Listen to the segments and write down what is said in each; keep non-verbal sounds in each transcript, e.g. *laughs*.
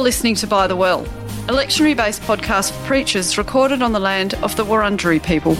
You're listening to By the Well, a lectionary based podcast for preachers recorded on the land of the Wurundjeri people.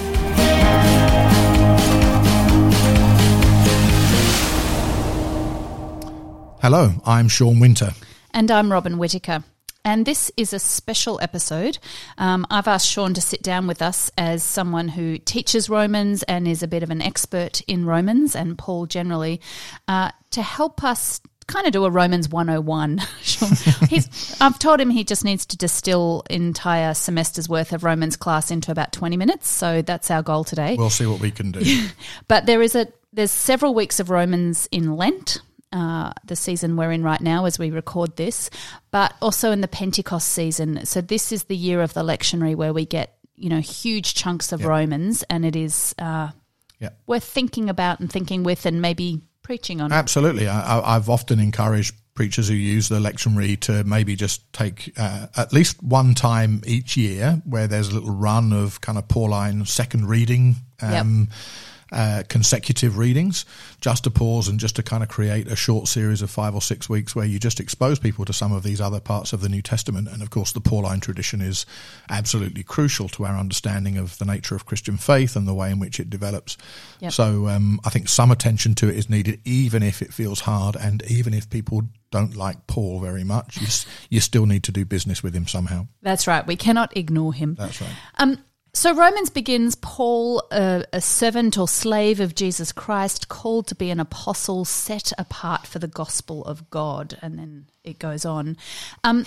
Hello, I'm Sean Winter. And I'm Robyn Whitaker. And this is a special episode. Um, I've asked Sean to sit down with us as someone who teaches Romans and is a bit of an expert in Romans and Paul generally uh, to help us kind of do a Romans 101. *laughs* He's, I've told him he just needs to distill entire semester's worth of Romans class into about 20 minutes. So that's our goal today. We'll see what we can do. *laughs* but there is a there's several weeks of Romans in Lent uh, the season we're in right now as we record this, but also in the Pentecost season. So this is the year of the lectionary where we get you know huge chunks of yep. Romans, and it is uh, yep. worth thinking about and thinking with, and maybe preaching on. Absolutely, I, I've often encouraged preachers who use the lectionary to maybe just take uh, at least one time each year where there's a little run of kind of Pauline second reading. Um, yep uh, consecutive readings, just to pause and just to kind of create a short series of five or six weeks where you just expose people to some of these other parts of the New Testament. And of course, the Pauline tradition is absolutely crucial to our understanding of the nature of Christian faith and the way in which it develops. Yep. So um, I think some attention to it is needed, even if it feels hard and even if people don't like Paul very much, you, you still need to do business with him somehow. That's right. We cannot ignore him. That's right. Um, so Romans begins Paul, a, a, servant or slave of Jesus Christ, called to be an apostle, set apart for the gospel of God, and then it goes on. Um,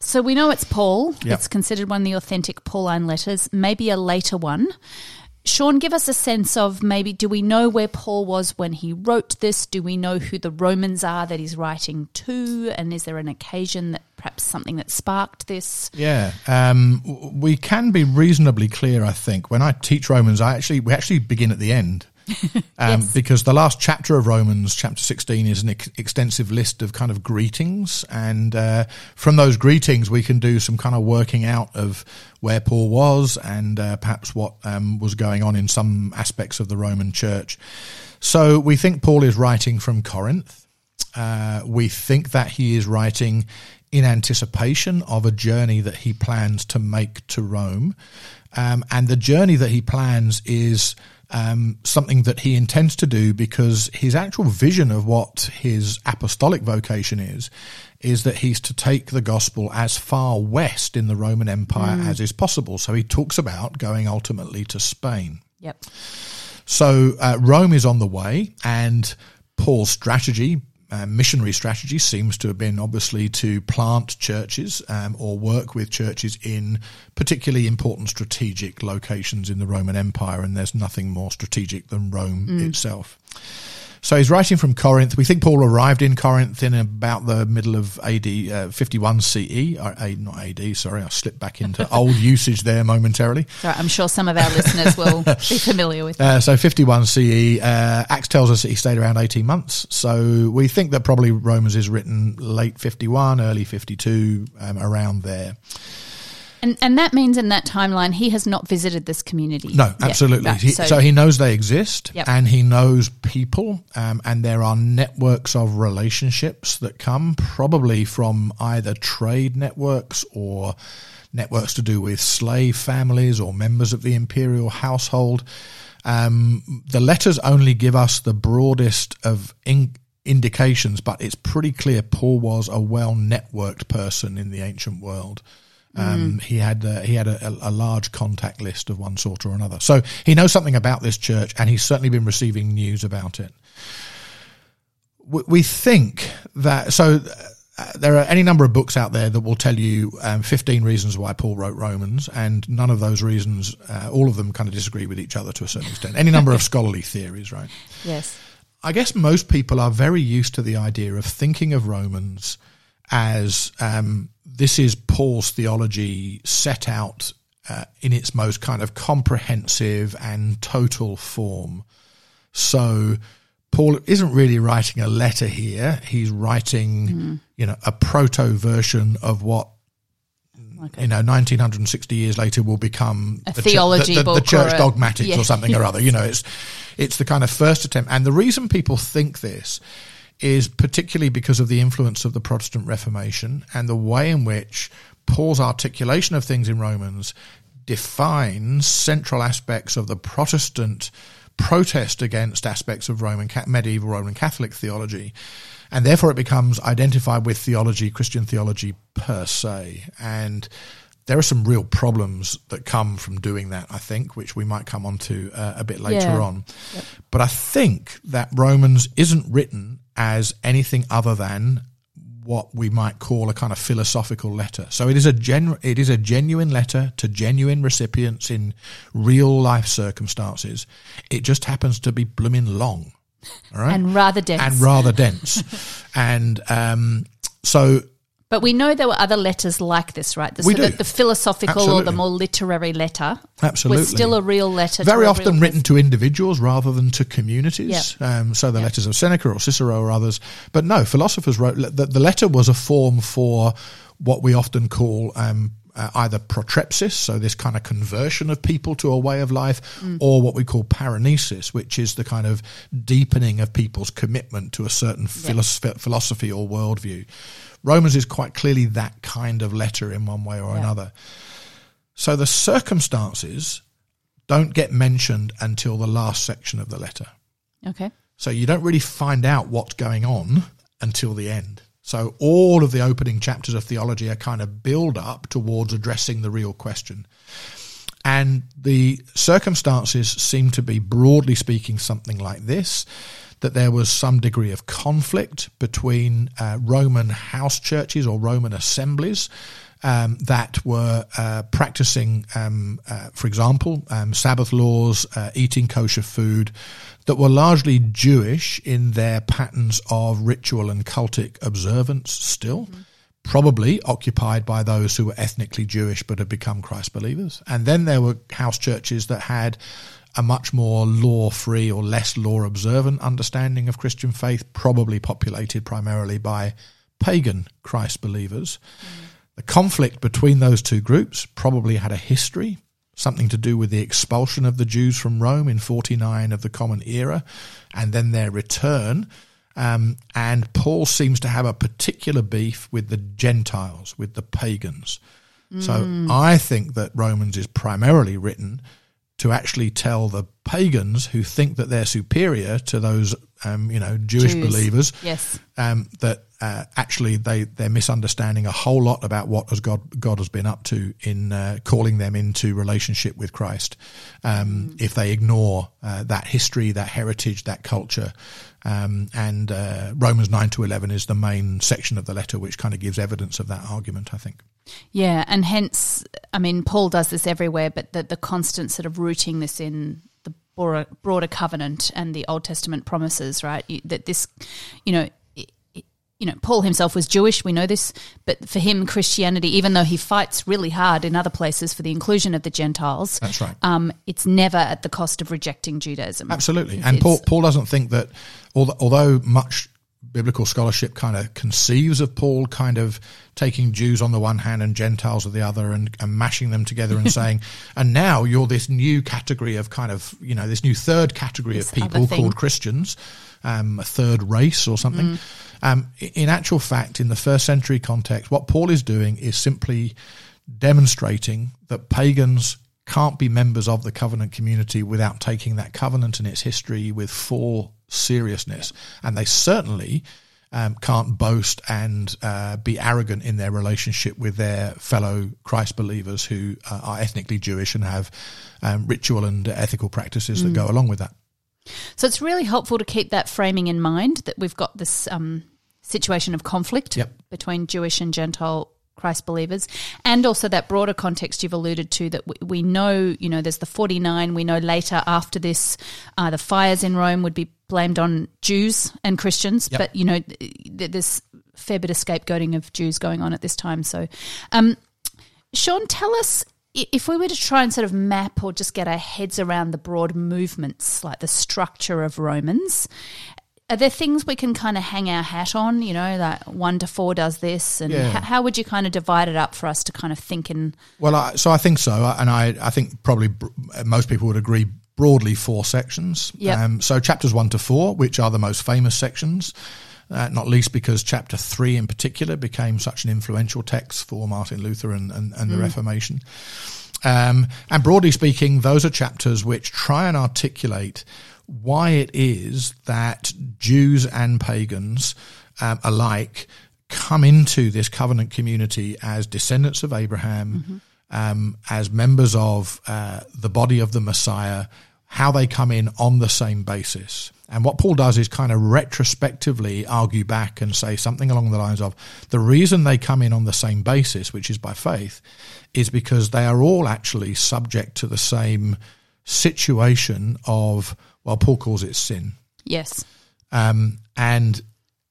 so we know it's Paul. Yep. It's considered one of the authentic Pauline letters, maybe a later one. Sean, give us a sense of maybe do we know where Paul was when he wrote this? Do we know who the Romans are that he's writing to? And is there an occasion that perhaps something that sparked this? Yeah, um, we can be reasonably clear. I think when I teach Romans, I actually we actually begin at the end. *laughs* Um, yes. Because the last chapter of Romans, chapter 16, is an ex- extensive list of kind of greetings. And uh, from those greetings, we can do some kind of working out of where Paul was and uh, perhaps what um, was going on in some aspects of the Roman church. So we think Paul is writing from Corinth. Uh, we think that he is writing in anticipation of a journey that he plans to make to Rome. Um, and the journey that he plans is um, something that he intends to do because his actual vision of what his apostolic vocation is is that he's to take the gospel as far west in the Roman Empire mm. as is possible. So he talks about going ultimately to Spain. Yep. So uh, Rome is on the way, and Paul's strategy, uh, missionary strategy seems to have been obviously to plant churches um, or work with churches in particularly important strategic locations in the Roman Empire, and there's nothing more strategic than Rome mm. itself. So he's writing from Corinth. We think Paul arrived in Corinth in about the middle of AD uh, 51 CE, or A, not AD, sorry, I slipped back into *laughs* old usage there momentarily. I'm sure some of our listeners will *laughs* be familiar with uh, so 51 CE, uh, Acts tells us that he stayed around 18 months. So we think that probably Romans is written late 51, early 52, um, around there. And and that means in that timeline he has not visited this community. No, absolutely. Right, he, so, so, he knows they exist, yep. and he knows people, um, and there are networks of relationships that come probably from either trade networks or networks to do with slave families or members of the imperial household. Um, the letters only give us the broadest of in- indications, but it's pretty clear Paul was a well networked person in the ancient world. Um, mm. He had uh, he had a, a, large contact list of one sort or another, so he knows something about this church, and he's certainly been receiving news about it. We, we think that so. Uh, there are any number of books out there that will tell you um, 15 reasons why Paul wrote Romans, and none of those reasons, uh, all of them kind of disagree with each other to a certain extent. Any number of *laughs* scholarly theories, right? Yes. I guess most people are very used to the idea of thinking of Romans as um, this is Paul's theology set out uh, in its most kind of comprehensive and total form. So Paul isn't really writing a letter here. He's writing, mm. you know, a proto version of what Okay. you know, 1960 years later will become a the theology ch- the, the, the, church or dogmatics yeah. or something or other. You know, *laughs* it's it's the kind of first attempt. And the reason people think this is particularly because of the influence of the Protestant Reformation and the way in which Paul's articulation of things in Romans defines central aspects of the Protestant protest against aspects of Roman medieval Roman Catholic theology, and therefore it becomes identified with theology, Christian theology per se, and there are some real problems that come from doing that, I think, which we might come on to uh, a bit later Yeah. on. Yep. But I think that Romans isn't written as anything other than what we might call a kind of philosophical letter. So it is a genu- it is a genuine letter to genuine recipients in real life circumstances. It just happens to be blooming long. All right? And rather dense. and rather dense. *laughs* and um, so But we know there were other letters like this, right? The, We so do. that the philosophical or the more literary letter Absolutely. was still a real letter. very often written to individuals rather than to communities. Yep. Um, so the letters of Seneca or Cicero or others. But no, philosophers wrote the, the letter was a form for what we often call um, uh, either protrepsis, so this kind of conversion of people to a way of life, or what we call paranesis, which is the kind of deepening of people's commitment to a certain philos- philosophy or worldview. Romans is quite clearly that kind of letter in one way or Yeah. another. So the circumstances don't get mentioned until the last section of the letter. Okay. So you don't really find out what's going on until the end. So all of the opening chapters of theology are kind of build up towards addressing the real question. And the circumstances seem to be, broadly speaking, something like this that there was some degree of conflict between uh, Roman house churches or Roman assemblies um, that were uh, practicing, um, uh, for example, um, Sabbath laws, uh, eating kosher food, that were largely Jewish in their patterns of ritual and cultic observance still. Probably occupied by those who were ethnically Jewish but had become Christ believers. And then there were house churches that had a much more law free or less law observant understanding of Christian faith, probably populated primarily by pagan Christ believers. The conflict between those two groups probably had a history, something to do with the expulsion of the Jews from Rome in 49 of the Common Era, and then their return. Um, and Paul seems to have a particular beef with the Gentiles, with the pagans. So I think that Romans is primarily written to actually tell the pagans who think that they're superior to those, um, you know, Jewish Jews. believers Yes. um, that uh, actually they they're misunderstanding a whole lot about what has God God has been up to in uh, calling them into relationship with Christ. Um, If they ignore uh, that history, that heritage, that culture, um, and uh, Romans nine to eleven is the main section of the letter which kind of gives evidence of that argument. I think. Yeah, and hence, I mean, Paul does this everywhere, but the, the constant sort of rooting this in the broader, broader covenant and the Old Testament promises, right? You, that this, you know, you know, Paul himself was Jewish. We know this, but for him, Christianity, even though he fights really hard in other places for the inclusion of the Gentiles, That's right. um, it's never at the cost of rejecting Judaism. Absolutely. And It's- Paul, Paul doesn't think that, although, much biblical scholarship kind of conceives of Paul kind of taking Jews on the one hand and Gentiles on the other and, and mashing them together and *laughs* saying, and now you're this new category of kind of, you know, this new third category This of people called Christians, um, a third race or something. Um, in actual fact, in the first century context, what Paul is doing is simply demonstrating that pagans can't be members of the covenant community without taking that covenant and its history with full seriousness. And they certainly um, can't boast and uh, be arrogant in their relationship with their fellow Christ believers who uh, are ethnically Jewish and have um, ritual and ethical practices that go along with that. So it's really helpful to keep that framing in mind that we've got this um, situation of conflict Yep. between Jewish and Gentile Christ believers, and also that broader context you've alluded to that we, we know, you know, there's the 49. We know later after this, uh, the fires in Rome would be blamed on Jews and Christians, Yep. but, you know, th- there's fair bit of scapegoating of Jews going on at this time. So, um, Sean, tell us if we were to try and sort of map or just get our heads around the broad movements, like the structure of Romans, are there things we can kind of hang our hat on? You know, like one to four does this, and Yeah. h- how would you kind of divide it up for us to kind of think in? Well, I, so I think so, and I, I think probably br- most people would agree broadly four sections. Yep. Um, so chapters one to four, which are the most famous sections, uh, not least because chapter three in particular became such an influential text for Martin Luther and, and, and the Mm. Reformation. Um, and broadly speaking, those are chapters which try and articulate why it is that Jews and pagans um, alike come into this covenant community as descendants of Abraham, um, as members of uh, the body of the Messiah, how they come in on the same basis. And what Paul does is kind of retrospectively argue back and say something along the lines of the reason they come in on the same basis, which is by faith, is because they are all actually subject to the same situation of, well, Paul calls it sin. Yes. Um, and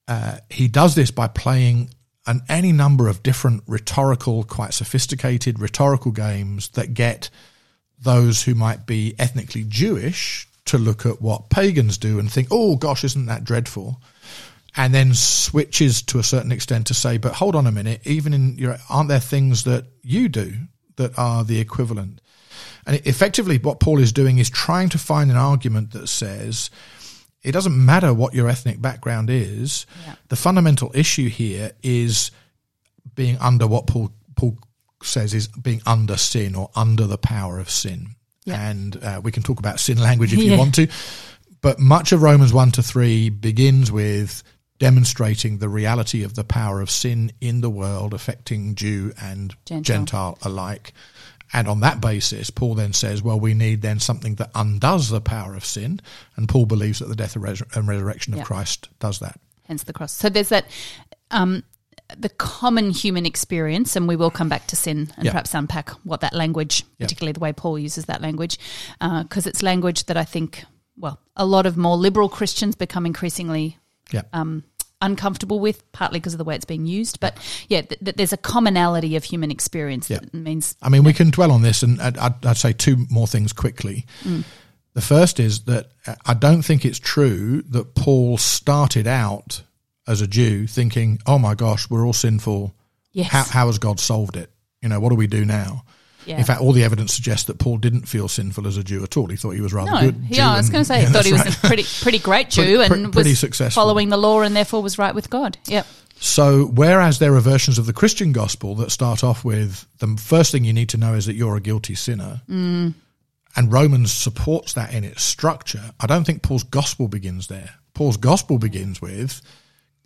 uh, he does this by playing an, any number of different rhetorical, quite sophisticated rhetorical games that get those who might be ethnically Jewish to look at what pagans do and think, oh gosh, isn't that dreadful? And then switches to a certain extent to say, but hold on a minute, even in your, aren't there things that you do that are the equivalent? And effectively, what Paul is doing is trying to find an argument that says, it doesn't matter what your ethnic background is. Yeah. The fundamental issue here is being under what Paul Paul says is being under sin or under the power of sin. Yeah. And uh, we can talk about sin language if you *laughs* want to, but much of Romans one to three begins with demonstrating the reality of the power of sin in the world, affecting Jew and Gentile. Gentile alike. And on that basis, Paul then says, well, we need then something that undoes the power of sin. And Paul believes that the death and, resur- and resurrection of Yeah. Christ does that. hence the cross. So there's that um, the common human experience, and we will come back to sin and Yeah. perhaps unpack what that language, Yeah. particularly the way Paul uses that language, because it's language that I think, well, a lot of more liberal Christians become increasingly Yeah. um, uncomfortable with, partly because of the way it's being used. But yeah, th- th- there's a commonality of human experience that means I mean, we can dwell on this, and I'd, I'd, I'd say two more things quickly. The first is that uh, I don't think it's true that Paul started out as a Jew thinking, "Oh my gosh, we're all sinful. yes, How, how has God solved it? You know, what do we do now?" yeah. In fact, all the evidence suggests that Paul didn't feel sinful as a Jew at all. He thought he was rather no, good. Jew yeah, I was going to say, yeah, I thought he was a pretty pretty great Jew pretty- and pretty was successful. following the law and therefore was right with God. Yep. So, whereas there are versions of the Christian gospel that start off with the first thing you need to know is that you're a guilty sinner, Mm. and Romans supports that in its structure, I don't think Paul's gospel begins there. Paul's gospel begins with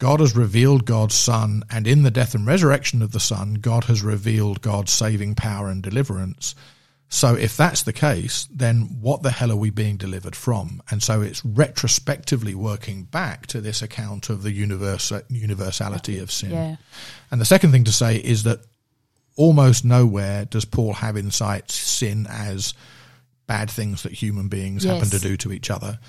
God has revealed God's Son, and in the death and resurrection of the Son, God has revealed God's saving power and deliverance. So, if that's the case, then what the hell are we being delivered from? And so it's retrospectively working back to this account of the universe, universality of sin. Yeah. And the second thing to say is that almost nowhere does Paul have in sight sin as bad things that human beings happen to do to each other.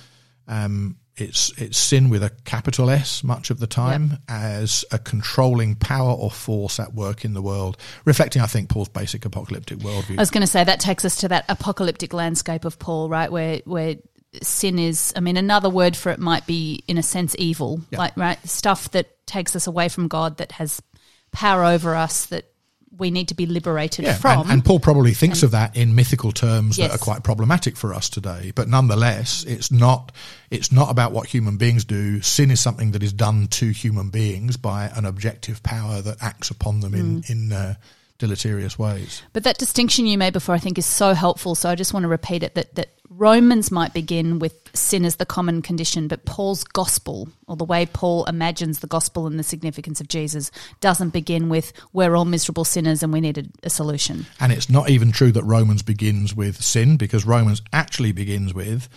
Um, it's it's sin with a capital S much of the time as a controlling power or force at work in the world, reflecting, I think, Paul's basic apocalyptic worldview. I was going to say that takes us to that apocalyptic landscape of Paul, right? Where where sin is. I mean, another word for it might be, in a sense, evil, Yeah. like right stuff that takes us away from God, that has power over us, that we need to be liberated Yeah, from. and, and Paul probably thinks of that in mythical terms that are quite problematic for us today. But nonetheless, it's not it's not about what human beings do. Sin is something that is done to human beings by an objective power that acts upon them in in uh, deleterious ways. But that distinction you made before, I think, is so helpful. So I just want to repeat it that, that Romans might begin with sin as the common condition, but Paul's gospel, or the way Paul imagines the gospel and the significance of Jesus, doesn't begin with we're all miserable sinners and we need a, a solution. And it's not even true that Romans begins with sin because Romans actually begins with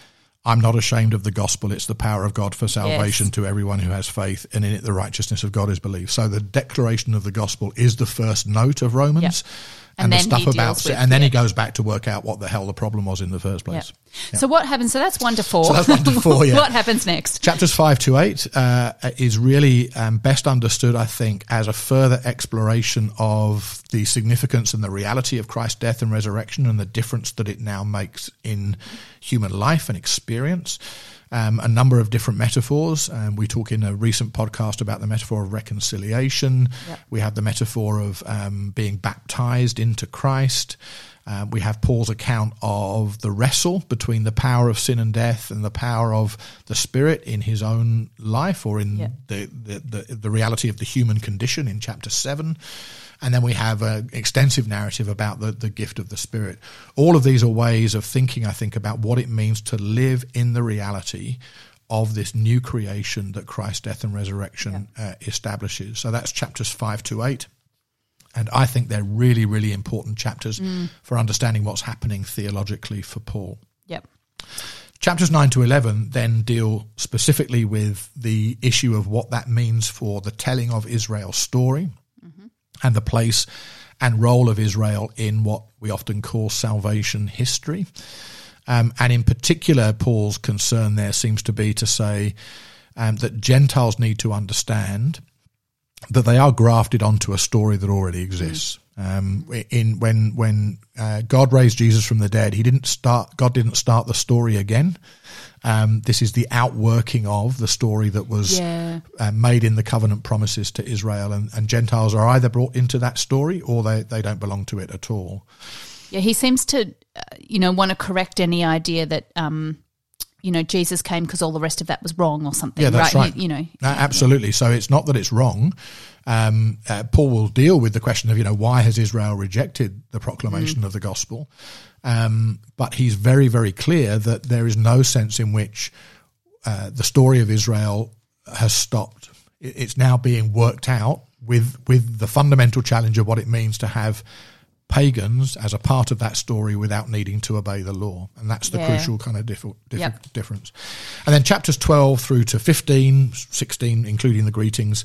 I'm not ashamed of the gospel. It's the power of God for salvation Yes. to everyone who has faith, and in it the righteousness of God is believed. So the declaration of the gospel is the first note of Romans, Yep. And, And the then stuff he about deals with- and then he goes back to work out what the hell the problem was in the first place. So what happens? So that's one to four. So that's one to *laughs* four, yeah. what happens next? Chapters five to eight uh, is really um, best understood, I think, as a further exploration of the significance and the reality of Christ's death and resurrection and the difference that it now makes in human life and experience. Um, a number of different metaphors. Um, we talk in a recent podcast about the metaphor of reconciliation. Yep. We have the metaphor of um, being baptized into Christ. Uh, we have Paul's account of the wrestle between the power of sin and death and the power of the spirit in his own life or in Yeah. the, the, the, the reality of the human condition in chapter 7. And then we have an extensive narrative about the, the gift of the Spirit. All of these are ways of thinking, I think, about what it means to live in the reality of this new creation that Christ's death and resurrection uh, establishes. So that's chapters 5 to 8. And I think they're really, really important chapters for understanding what's happening theologically for Paul. Yep. Chapters 9 to 11 then deal specifically with the issue of what that means for the telling of Israel's story and the place and role of Israel in what we often call salvation history. Um, and in particular, Paul's concern there seems to be to say um, that Gentiles need to understand that they are grafted onto a story that already exists. Um, in when when uh, God raised Jesus from the dead, He didn't start. God didn't start the story again. Um, this is the outworking of the story that was Yeah. uh, made in the covenant promises to Israel, and, and Gentiles are either brought into that story or they, they don't belong to it at all. Yeah, he seems to, uh, you know, want to correct any idea that, um, you know, Jesus came because all the rest of that was wrong or something. Yeah, that's right. He- you know, absolutely. So it's not that it's wrong. Um, uh, Paul will deal with the question of, you know, why has Israel rejected the proclamation of the gospel? Um, but he's very, very clear that there is no sense in which uh, the story of Israel has stopped. It's now being worked out with with the fundamental challenge of what it means to have pagans as a part of that story without needing to obey the law, and that's the Yeah. crucial kind of diff- diff- Yep. difference. And then chapters 12 through to 15, 16, including the greetings,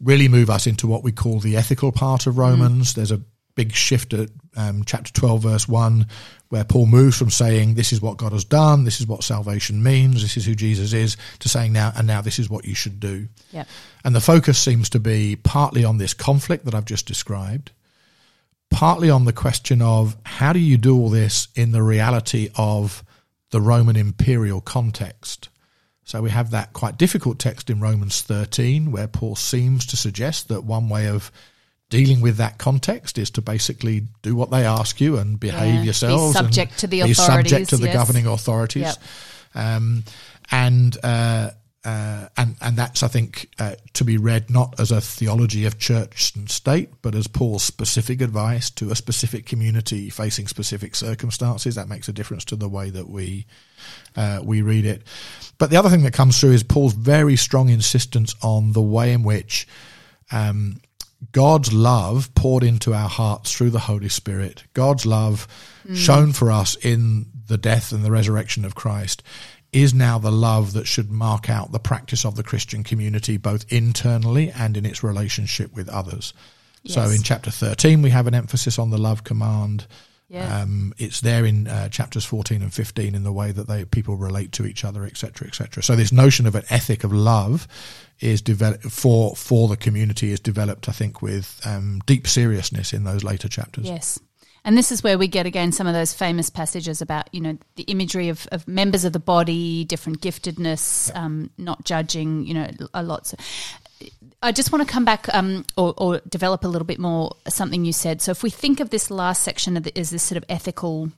really move us into what we call the ethical part of Romans. There's a big shift at um, chapter 12, verse 1, where Paul moves from saying, This is what God has done, this is what salvation means, this is who Jesus is, to saying now, and now this is what you should do. Yep. And the focus seems to be partly on this conflict that I've just described, partly on the question of how do you do all this in the reality of the Roman imperial context. So we have that quite difficult text in Romans 13 where Paul seems to suggest that one way of dealing with that context is to basically do what they ask you and behave Yeah, be subject and to the be subject to the yes. governing authorities Yep. um, and uh, uh, and and that's I think uh, to be read not as a theology of church and state, but as Paul's specific advice to a specific community facing specific circumstances. That makes a difference to the way that we uh, we read it. But the other thing that comes through is Paul's very strong insistence on the way in which um, God's love poured into our hearts through the Holy Spirit, God's love shown for us in the death and the resurrection of Christ, is now the love that should mark out the practice of the Christian community, both internally and in its relationship with others. So in chapter 13, we have an emphasis on the love command. Yeah. Um, it's there in uh, chapters 14 and 15 in the way that they people relate to each other, etc., etc. So this notion of an ethic of love is developed for for the community is developed, I think, with um, deep seriousness in those later chapters. Yes. And this is where we get again some of those famous passages about, you know, the imagery of, of members of the body, different giftedness, um, not judging, you know, a lot. So I just want to come back um, or, or develop a little bit more something you said. So if we think of this last section of the, as this sort of ethical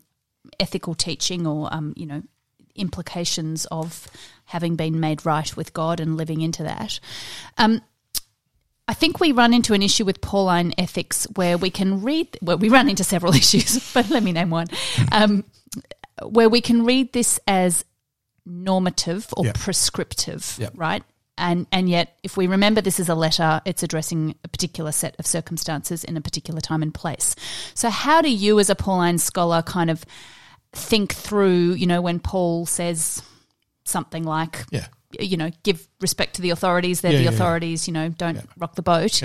ethical teaching or, um, you know, implications of having been made right with God and living into that. Um, I think we run into an issue with Pauline ethics where we can read, well, we run into several *laughs* issues, but let me name one, um, where we can read this as normative or Yeah. prescriptive, Yeah. right? And, and yet, if we remember this is a letter, it's addressing a particular set of circumstances in a particular time and place. So, how do you, as a Pauline scholar, kind of think through, you know, when Paul says something like, Yeah. You know, give respect to the authorities. They're Yeah, the yeah, authorities. You know, don't rock the boat.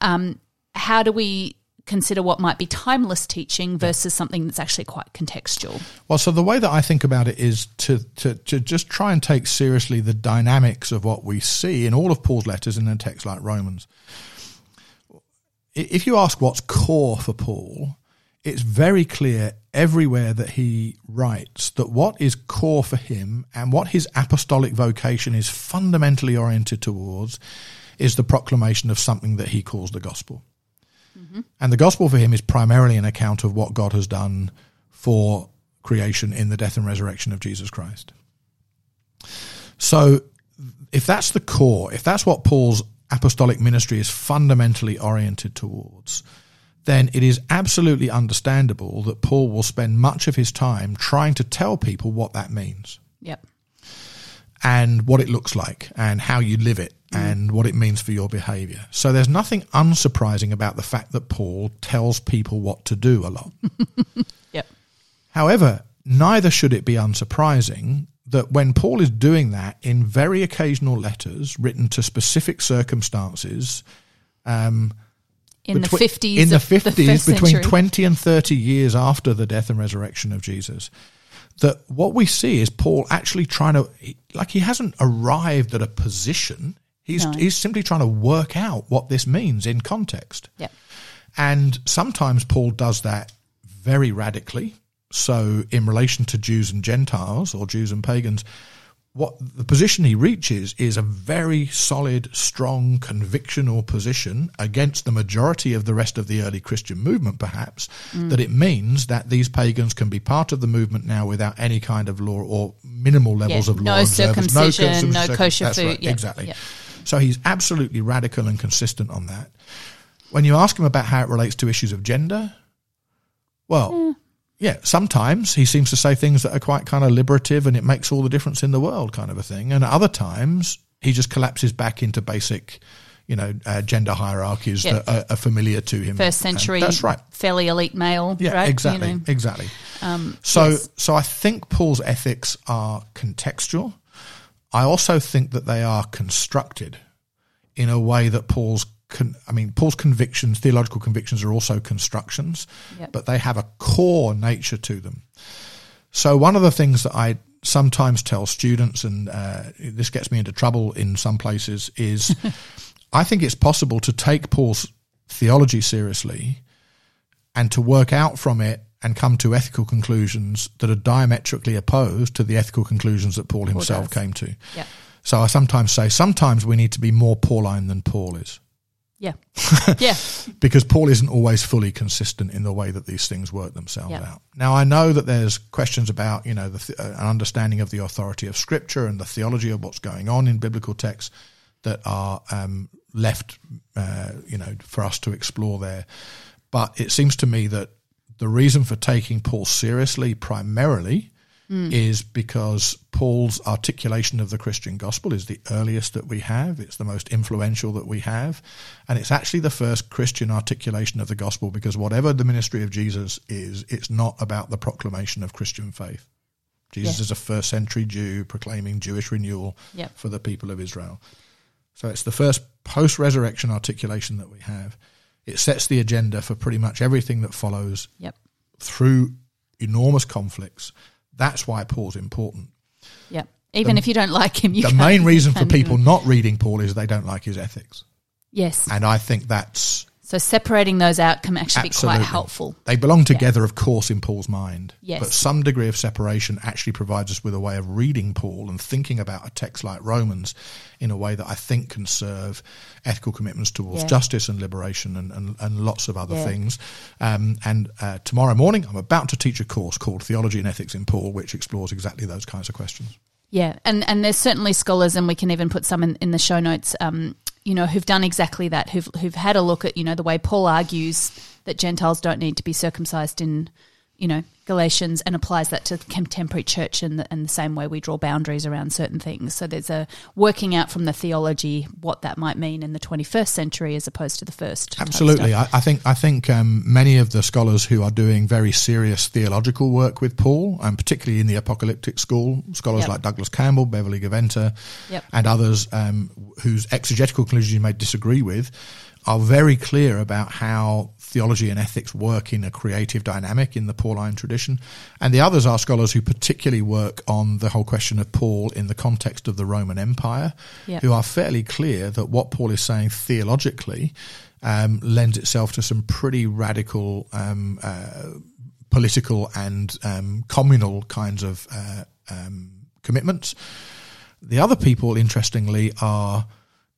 Um, how do we consider what might be timeless teaching versus something that's actually quite contextual? Well, so the way that I think about it is to, to, to just try and take seriously the dynamics of what we see in all of Paul's letters and in a text like Romans. If you ask what's core for Paul, it's very clear everywhere that he writes that what is core for him and what his apostolic vocation is fundamentally oriented towards is the proclamation of something that he calls the gospel. Mm-hmm. And the gospel for him is primarily an account of what God has done for creation in the death and resurrection of Jesus Christ. So, if that's the core, if that's what Paul's apostolic ministry is fundamentally oriented towards, then it is absolutely understandable that Paul will spend much of his time trying to tell people what that means Yep. and what it looks like and how you live it and what it means for your behavior. So there's nothing unsurprising about the fact that Paul tells people what to do a lot. *laughs* Yep. However, neither should it be unsurprising that when Paul is doing that in very occasional letters written to specific circumstances, um, In the fifties, in the of fifties, first between century. twenty and thirty years after the death and resurrection of Jesus, that what we see is Paul actually trying to, like, he hasn't arrived at a position. He's No. he's simply trying to work out what this means in context. Yep. And sometimes Paul does that very radically. So, in relation to Jews and Gentiles or Jews and pagans, what the position he reaches is a very solid, strong, convictional position against the majority of the rest of the early Christian movement, perhaps, mm. that it means that these pagans can be part of the movement now without any kind of law or minimal levels Yeah, of no law observance. circumcision, no circum- kosher that's food. right, Yeah, exactly. yeah. So he's absolutely radical and consistent on that. When you ask him about how it relates to issues of gender, well, mm. Yeah, sometimes he seems to say things that are quite kind of liberative and it makes all the difference in the world, kind of a thing. And other times he just collapses back into basic, you know, uh, gender hierarchies that are, are familiar to him. First And century. that's right. Fairly elite male. Yeah, right? You exactly, know. exactly. Um, So, yes. so I think Paul's ethics are contextual. I also think that they are constructed in a way that Paul's, con- I mean, Paul's convictions, theological convictions, are also constructions, Yep. but they have a core nature to them. So, one of the things that I sometimes tell students, and uh, this gets me into trouble in some places, is *laughs* I think it's possible to take Paul's theology seriously and to work out from it and come to ethical conclusions that are diametrically opposed to the ethical conclusions that Paul himself came to. Yeah. So I sometimes say sometimes we need to be more Pauline than Paul is Yeah. *laughs* yeah. because Paul isn't always fully consistent in the way that these things work themselves Yeah. out. Now I know that there's questions about you know the th- uh, an understanding of the authority of Scripture and the theology of what's going on in biblical texts that are um, left uh, you know for us to explore there. But it seems to me that the reason for taking Paul seriously primarily Mm. is because Paul's articulation of the Christian gospel is the earliest that we have. It's the most influential that we have. And it's actually the first Christian articulation of the gospel because whatever the ministry of Jesus is, it's not about the proclamation of Christian faith. Jesus Yeah. is a first century Jew proclaiming Jewish renewal Yep. for the people of Israel. So it's the first post resurrection articulation that we have. It sets the agenda for pretty much everything that follows Yep. through enormous conflicts. That's why Paul's important. Yep. Even if you don't like him, you The main reason for people not reading Paul is they don't like his ethics. Yes. And I think that's So separating those out can actually absolutely be quite helpful. They belong together, of course, in Paul's mind. Yes. But some degree of separation actually provides us with a way of reading Paul and thinking about a text like Romans in a way that I think can serve ethical commitments towards Yeah. justice and liberation and, and, and lots of other Yeah. things. Um, and uh, tomorrow morning, I'm about to teach a course called Theology and Ethics in Paul, which explores exactly those kinds of questions. Yeah, and and there's certainly scholars, and we can even put some in, in the show notes. Um, you know, who've done exactly that, who've who've had a look at you know the way Paul argues that Gentiles don't need to be circumcised in, you know, Galatians, and applies that to the contemporary church in the, in the same way we draw boundaries around certain things. So there's a working out from the theology what that might mean in the 21st century as opposed to the first. Absolutely. I, I think I think um, many of the scholars who are doing very serious theological work with Paul, and particularly in the apocalyptic school, scholars Yep. like Douglas Campbell, Beverly Gaventa, Yep. and others um, whose exegetical conclusions you may disagree with, are very clear about how theology and ethics work in a creative dynamic in the Pauline tradition. And the others are scholars who particularly work on the whole question of Paul in the context of the Roman Empire, Yeah. who are fairly clear that what Paul is saying theologically um, lends itself to some pretty radical um, uh, political and um, communal kinds of uh, um, commitments. The other people, interestingly, are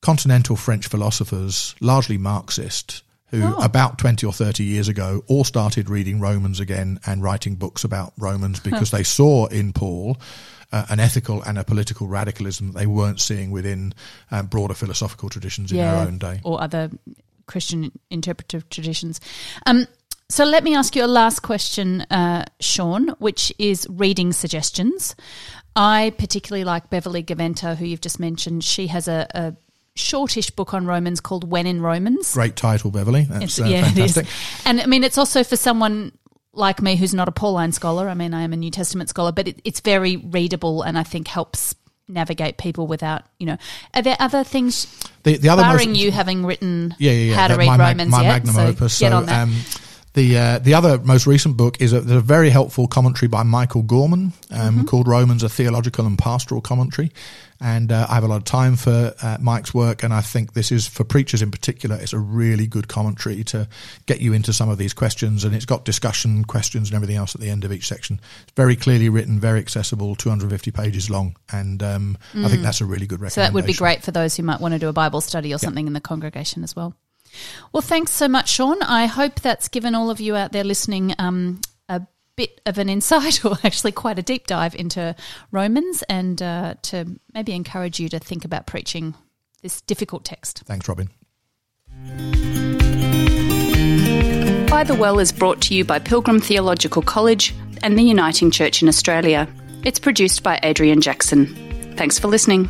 continental French philosophers, largely Marxist, who oh. about 20 or 30 years ago all started reading Romans again and writing books about Romans because they saw in Paul uh, an ethical and a political radicalism that they weren't seeing within um, broader philosophical traditions in yeah, their own day. Or other Christian interpretive traditions. Um, so let me ask you a last question, uh, Sean, which is reading suggestions. I particularly like Beverly Gaventa, who you've just mentioned. She has a, a shortish book on Romans called When in Romans. Great title, Beverly. That's uh, yeah, fantastic. And I mean, it's also for someone like me who's not a Pauline scholar. I mean, I am a New Testament scholar, but it, it's very readable and I think helps navigate people without, you know. Are there other things, the, the other barring most, you having written yeah, yeah, yeah, how to read my Romans my yet? magnum so opus. Get so, on that. Um, the uh, the other most recent book is a, a, very helpful commentary by Michael Gorman um, mm-hmm. called Romans: A Theological and Pastoral Commentary, and uh, I have a lot of time for uh, Mike's work, and I think this is for preachers in particular. It's a really good commentary to get you into some of these questions, and it's got discussion questions and everything else at the end of each section. It's very clearly written, very accessible, 250 pages long, and um, mm. I think mm. that's a really good recommendation. So that would be great for those who might want to do a Bible study or something in the congregation as well. Well, thanks so much, Sean. I hope that's given all of you out there listening um, a bit of an insight, *laughs* or actually quite a deep dive into Romans, and uh, to maybe encourage you to think about preaching this difficult text. Thanks, Robyn. By the Well is brought to you by Pilgrim Theological College and the Uniting Church in Australia. It's produced by Adrian Jackson. Thanks for listening.